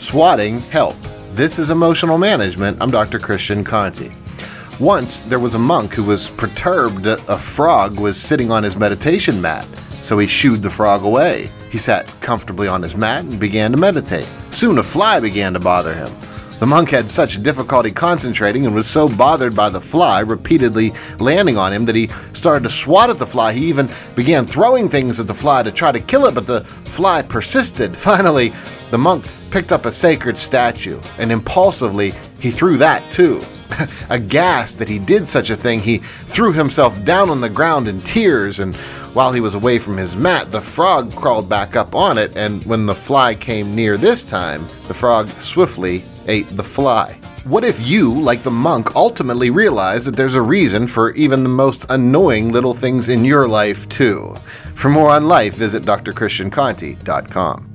Swatting Help. This is Emotional Management. I'm Dr. Christian Conte. Once there was a monk who was perturbed a frog was sitting on his meditation mat, so he shooed the frog away. He sat comfortably on his mat and began to meditate. Soon a fly began to bother him. The monk had such difficulty concentrating and was so bothered by the fly repeatedly landing on him that he started to swat at the fly. He even began throwing things at the fly to try to kill it, but the fly persisted. Finally, the monk picked up a sacred statue and impulsively he threw that too. Aghast that he did such a thing, he threw himself down on the ground in tears and while he was away from his mat, the frog crawled back up on it, and when the fly came near this time, the frog swiftly ate the fly. What if you, like the monk, ultimately realize that there's a reason for even the most annoying little things in your life, too? For more on life, visit drchristianconte.com.